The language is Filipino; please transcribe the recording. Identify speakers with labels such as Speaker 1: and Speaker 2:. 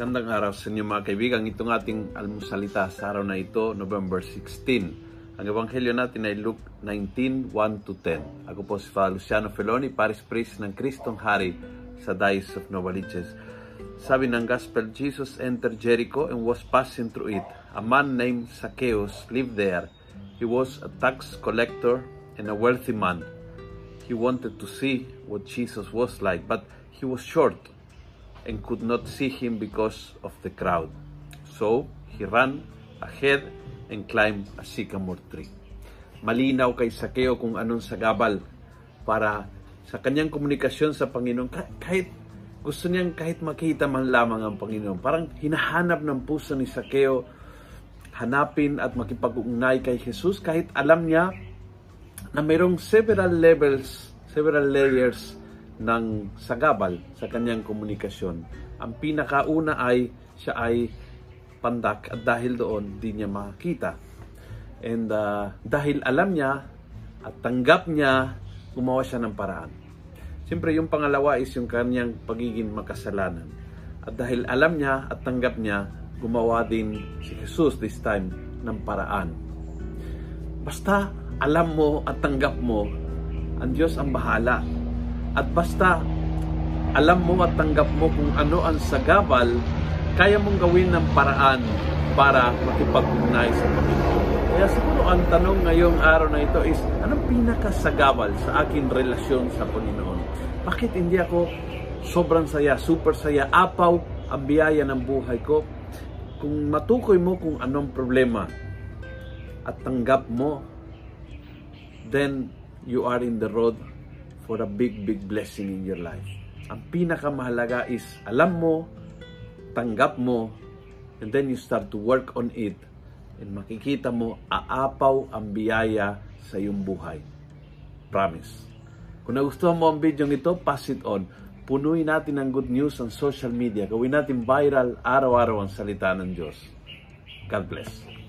Speaker 1: Magandang araw sa inyo mga kaibigan. Itong ating almusalita sa araw na ito, November 16. Ang ebanghelyo natin ay Luke 19, 1-10. Ako po si Father Luciano Feloni, Paris Priest ng Kristong Hari sa Diocese of Novaliches. Sabi ng Gospel, Jesus entered Jericho and was passing through it. A man named Zacchaeus lived there. He was a tax collector and a wealthy man. He wanted to see what Jesus was like, but he was short and could not see him because of the crowd. So he ran ahead and climbed a sycamore tree. Malinaw kay Sakeo kung anong sagabal para sa kanyang komunikasyon sa Panginoon kahit gusto niyang kahit makita man lamang ang Panginoon. Parang hinahanap ng puso ni Sakeo hanapin at makipag-ugnay kay Jesus kahit alam niya na mayroong several levels, several layers ng sagabal sa kanyang komunikasyon. Ang pinakauna ay siya ay pandak at dahil doon di niya makita. And uh, dahil alam niya at tanggap niya, gumawa siya ng paraan. Siyempre yung pangalawa is yung kanyang pagiging makasalanan. At dahil alam niya at tanggap niya, gumawa din si Jesus this time ng paraan. Basta alam mo at tanggap mo, ang Diyos ang bahala at basta alam mo at tanggap mo kung ano ang sagabal, kaya mong gawin ng paraan para makipag-ugnay sa Panginoon. Kaya siguro ang tanong ngayong araw na ito is, anong pinakasagabal sa akin relasyon sa Panginoon? Bakit hindi ako sobrang saya, super saya, apaw ang biyaya ng buhay ko? Kung matukoy mo kung anong problema at tanggap mo, then you are in the road for a big, big blessing in your life. Ang pinakamahalaga is alam mo, tanggap mo, and then you start to work on it and makikita mo aapaw ang biyaya sa iyong buhay. Promise. Kung nagustuhan mo ang video nito, pass it on. Punuin natin ang good news sa social media. Gawin natin viral araw-araw ang salita ng Diyos. God bless.